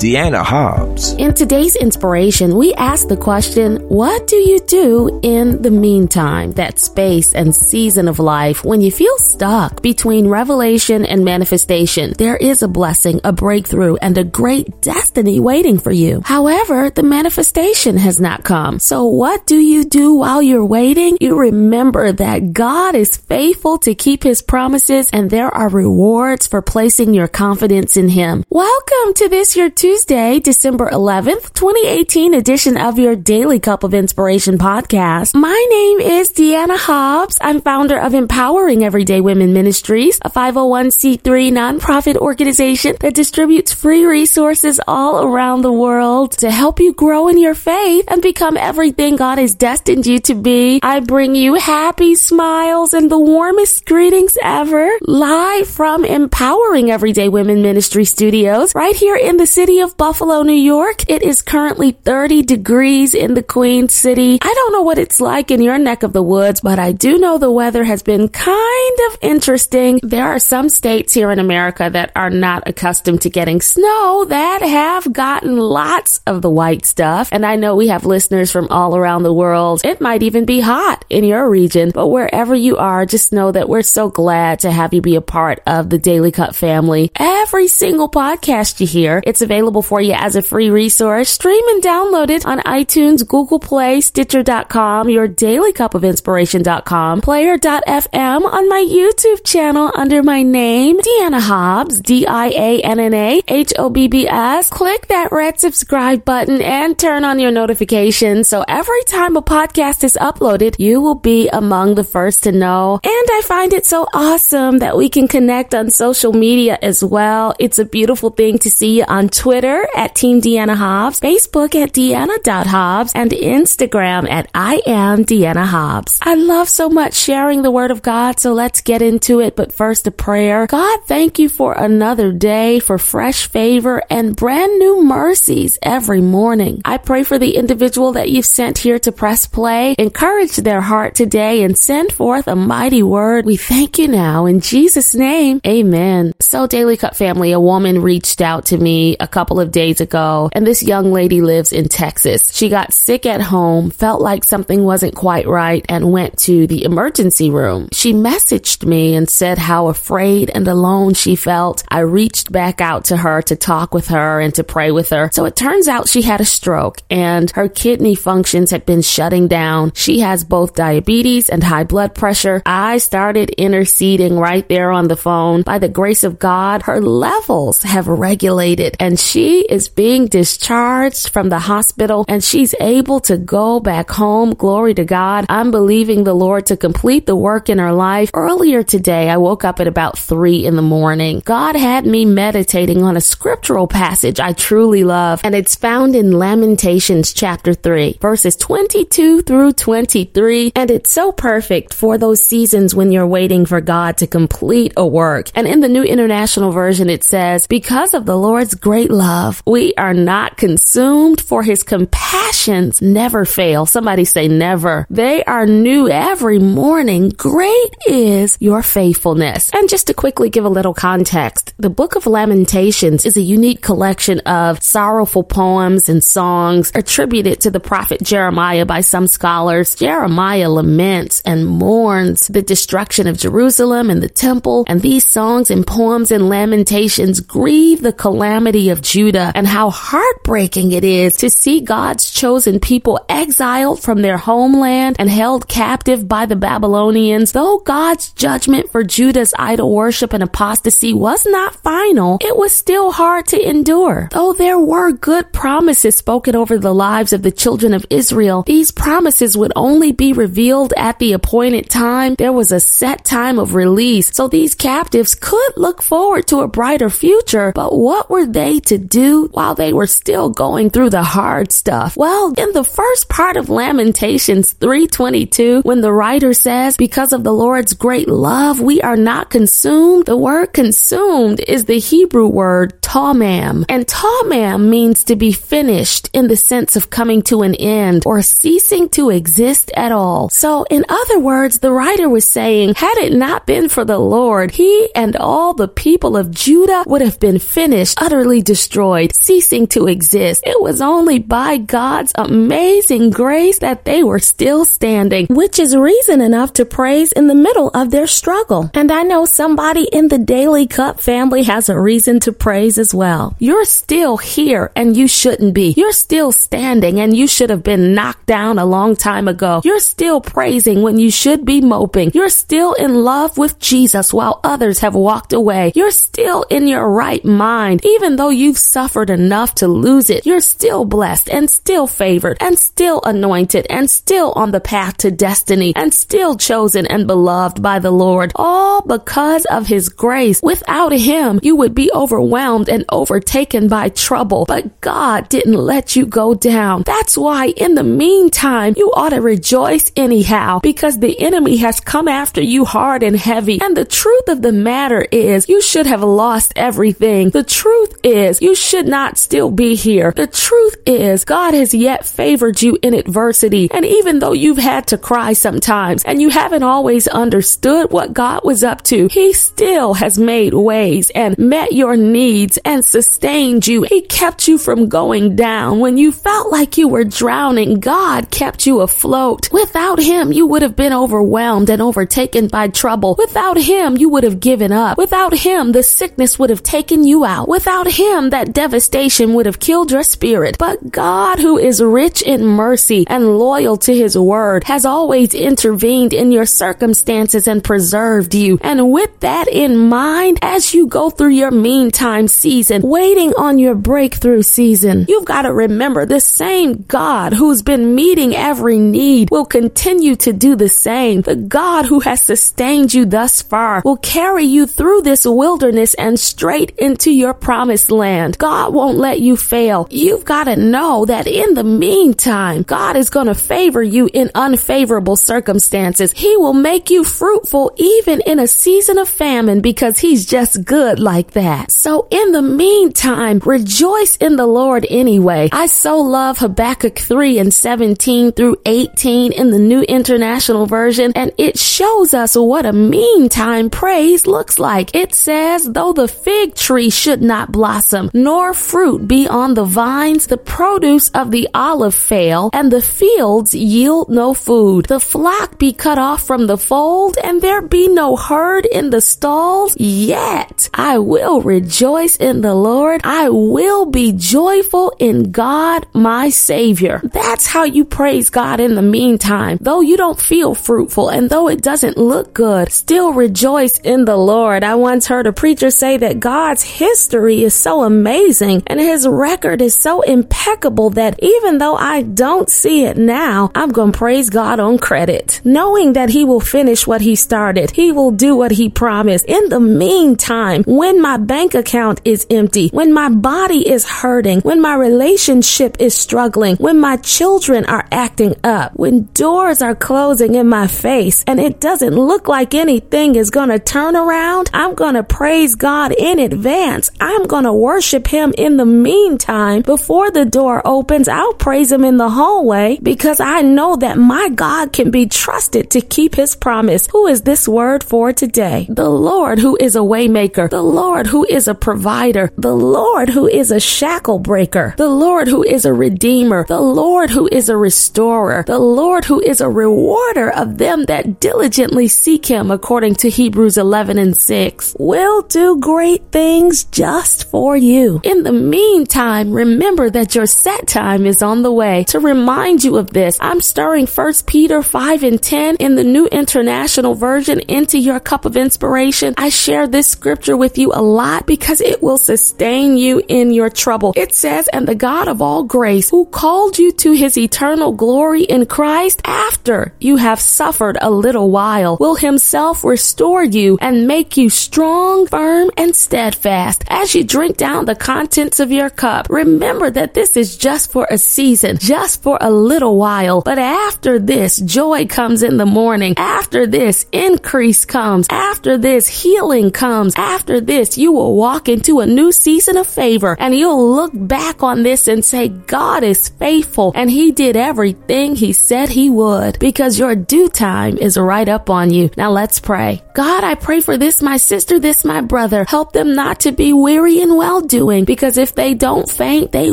Dianna Hobbs. In today's inspiration, we ask the question, what do you do in the meantime, that space and season of life when you feel stuck between revelation and manifestation? There is a blessing, a breakthrough, and a great destiny waiting for you. However, the manifestation has not come. So what do you do while you're waiting? You remember that God is faithful to keep his promises and there are rewards for placing your confidence in him. Welcome to this your Tuesday, December 11th, 2018 edition of your Daily Cup of Inspiration podcast. My name is Dianna Hobbs. I'm founder of Empowering Everyday Women Ministries, a 501c3 nonprofit organization that distributes free resources all around the world to help you grow in your faith and become everything God has destined you to be. I bring you happy smiles and the warmest greetings ever live from Empowering Everyday Women Ministry Studios right here in the city of Buffalo, New York. It is currently 30 degrees in the Queen City. I don't know what it's like in your neck of the woods, but I do know the weather has been kind of interesting. There are some states here in America that are not accustomed to getting snow that have gotten lots of the white stuff. And I know we have listeners from all around the world. It might even be hot in your region, but wherever you are, just know that we're so glad to have you be a part of the Daily Cup family. Every single podcast you hear, it's available available for you as a free resource. Stream and download it on iTunes, Google Play, Stitcher.com, your daily cup of inspiration.com, player.fm on my YouTube channel under my name, Dianna Hobbs, D-I-A-N-N-A, H-O-B-B-S. Click that red subscribe button and turn on your notifications so every time a podcast is uploaded, you will be among the first to know. And I find it so awesome that we can connect on social media as well. It's a beautiful thing to see you on Twitter Twitter at Team Dianna Hobbs, Facebook at Dianna.Hobbs, and Instagram at I am Dianna Hobbs. I love so much sharing the word of God, so let's get into it. But first, a prayer. God, thank you for another day, for fresh favor and brand new mercies every morning. I pray for the individual that you've sent here to press play. Encourage their heart today and send forth a mighty word. We thank you now in Jesus' name. Amen. So, Daily Cup family, a woman reached out to me a couple couple of days ago, and this young lady lives in Texas. She got sick at home, felt like something wasn't quite right, and went to the emergency room. She messaged me and said how afraid and alone she felt. I reached back out to her to talk with her and to pray with her. So it turns out she had a stroke and her kidney functions had been shutting down. She has both diabetes and high blood pressure. I started interceding right there on the phone. By the grace of God, her levels have regulated and she is being discharged from the hospital and she's able to go back home. Glory to God. I'm believing the Lord to complete the work in her life. Earlier today, I woke up at about three in the morning. God had me meditating on a scriptural passage I truly love, and it's found in Lamentations chapter 3, verses 22 through 23. And it's so perfect for those seasons when you're waiting for God to complete a work. And in the New International Version, it says, Because of the Lord's great love. We are not consumed for his compassions never fail. Somebody say never. They are new every morning. Great is your faithfulness. And just to quickly give a little context, the book of Lamentations is a unique collection of sorrowful poems and songs attributed to the prophet Jeremiah by some scholars. Jeremiah laments and mourns the destruction of Jerusalem and the temple, and these songs and poems and lamentations grieve the calamity of Judah and how heartbreaking it is to see God's chosen people exiled from their homeland and held captive by the Babylonians. Though God's judgment for Judah's idol worship and apostasy was not final, it was still hard to endure. Though there were good promises spoken over the lives of the children of Israel, these promises would only be revealed at the appointed time. There was a set time of release, so these captives could look forward to a brighter future. But what were they to do while they were still going through the hard stuff? Well, in the first part of Lamentations 322, when the writer says, because of the Lord's great love, we are not consumed, the word consumed is the Hebrew word tamam. And tamam means to be finished in the sense of coming to an end or ceasing to exist at all. So in other words, the writer was saying, had it not been for the Lord, he and all the people of Judah would have been finished, utterly destroyed, ceasing to exist. It was only by God's amazing grace that they were still standing, which is reason enough to praise in the middle of their struggle. And I know somebody in the Daily Cup family has a reason to praise as well. You're still here and you shouldn't be. You're still standing and you should have been knocked down a long time ago. You're still praising when you should be moping. You're still in love with Jesus while others have walked away. You're still in your right mind. Even though you've suffered enough to lose it, you're still blessed and still favored and still anointed and still on the path to destiny and still chosen and beloved by the Lord. All because of his grace. Without him, you would be overwhelmed and overtaken by trouble. But God didn't let you go down. That's why in the meantime, you ought to rejoice anyhow because the enemy has come after you hard and heavy. And the truth of the matter is you should have lost everything. The truth is you should not still be here. The truth is God has yet favored you in adversity. And even though you've had to cry sometimes and you haven't always understood what God was up to, he still has made ways and met your needs and sustained you. He kept you from going down when you felt like you were drowning. God kept you afloat. Without him, you would have been overwhelmed and overtaken by trouble. Without him, you would have given up. Without him, the sickness would have taken you out. Without him, that devastation would have killed your spirit. But God, who is rich in mercy and loyal to his word, has always intervened in your circumstances and preserved you. And with that in mind, as you go through your meantime season, waiting on your breakthrough season, you've got to remember the same God who's been meeting every need will continue to do the same. The God who has sustained you thus far will carry you through this wilderness and straight into your promised land. God won't let you fail. You've got to know that in the meantime, God is going to favor you in unfavorable circumstances. He will make you fruitful even in a season of famine because he's just good like that. So in the meantime, rejoice in the Lord anyway. I so love Habakkuk 3 and 17 through 18 in the New International Version, and it shows us what a meantime praise looks like. It says, though the fig tree should not blossom, nor fruit be on the vines, the produce of the olive fail, and the fields yield no food. The flock be cut off from the fold, and there be no herd in the stalls, yet I will rejoice in the Lord. I will be joyful in God, my Savior. That's how you praise God in the meantime. Though you don't feel fruitful and though it doesn't look good, still rejoice in the Lord. I once heard a preacher say that God's history is so amazing and his record is so impeccable that even though I don't see it now, I'm going to praise God on credit, knowing that he will finish what he started. He will do what he promised. In the meantime, when my bank account is empty, when my body is hurting, when my relationship is struggling, when my children are acting up, when doors are closing in my face and it doesn't look like anything is going to turn around, I'm going to praise God in advance. I'm going to worship him in the meantime. Before the door opens, I'll praise him in the hallway because I know that my God can be trusted to keep his promise. Who is this word for today? The Lord who is a waymaker, the Lord who is a provider, the Lord who is a shackle breaker, the Lord who is a redeemer, the Lord who is a restorer, the Lord who is a rewarder of them that diligently seek him according to Hebrews 11 and 6 will do great things just for you. In the meantime, remember that your set time is on the way. To remind you of this, I'm stirring 1 Peter 5 and 10 in the New International Version into your cup of inspiration. I share this scripture with you a lot because it will sustain you in your trouble. It says, and the God of all grace who called you to his eternal glory in Christ after you have suffered a little while will himself restore you and make you strong, firm, and steadfast. As you drink down the contents of your cup. Remember that this is just for a season, just for a little while. But after this, joy comes in the morning. After this, increase comes. After this, healing comes. After this, you will walk into a new season of favor and you'll look back on this and say, God is faithful and he did everything he said he would because your due time is right up on you. Now let's pray. God, I pray for this, my sister, this, my brother. Help them not to be weary in well doing because if they don't faint, they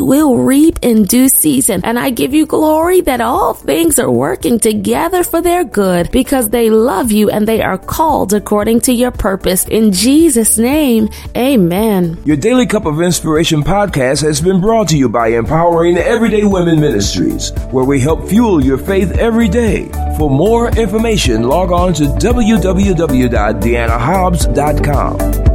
will reap in due season. And I give you glory that all things are working together for their good because they love you and they are called according to your purpose. In Jesus' name, amen. Your Daily Cup of Inspiration podcast has been brought to you by Empowering Everyday Women Ministries, where we help fuel your faith every day. For more information, log on to www.diannahobbs.com.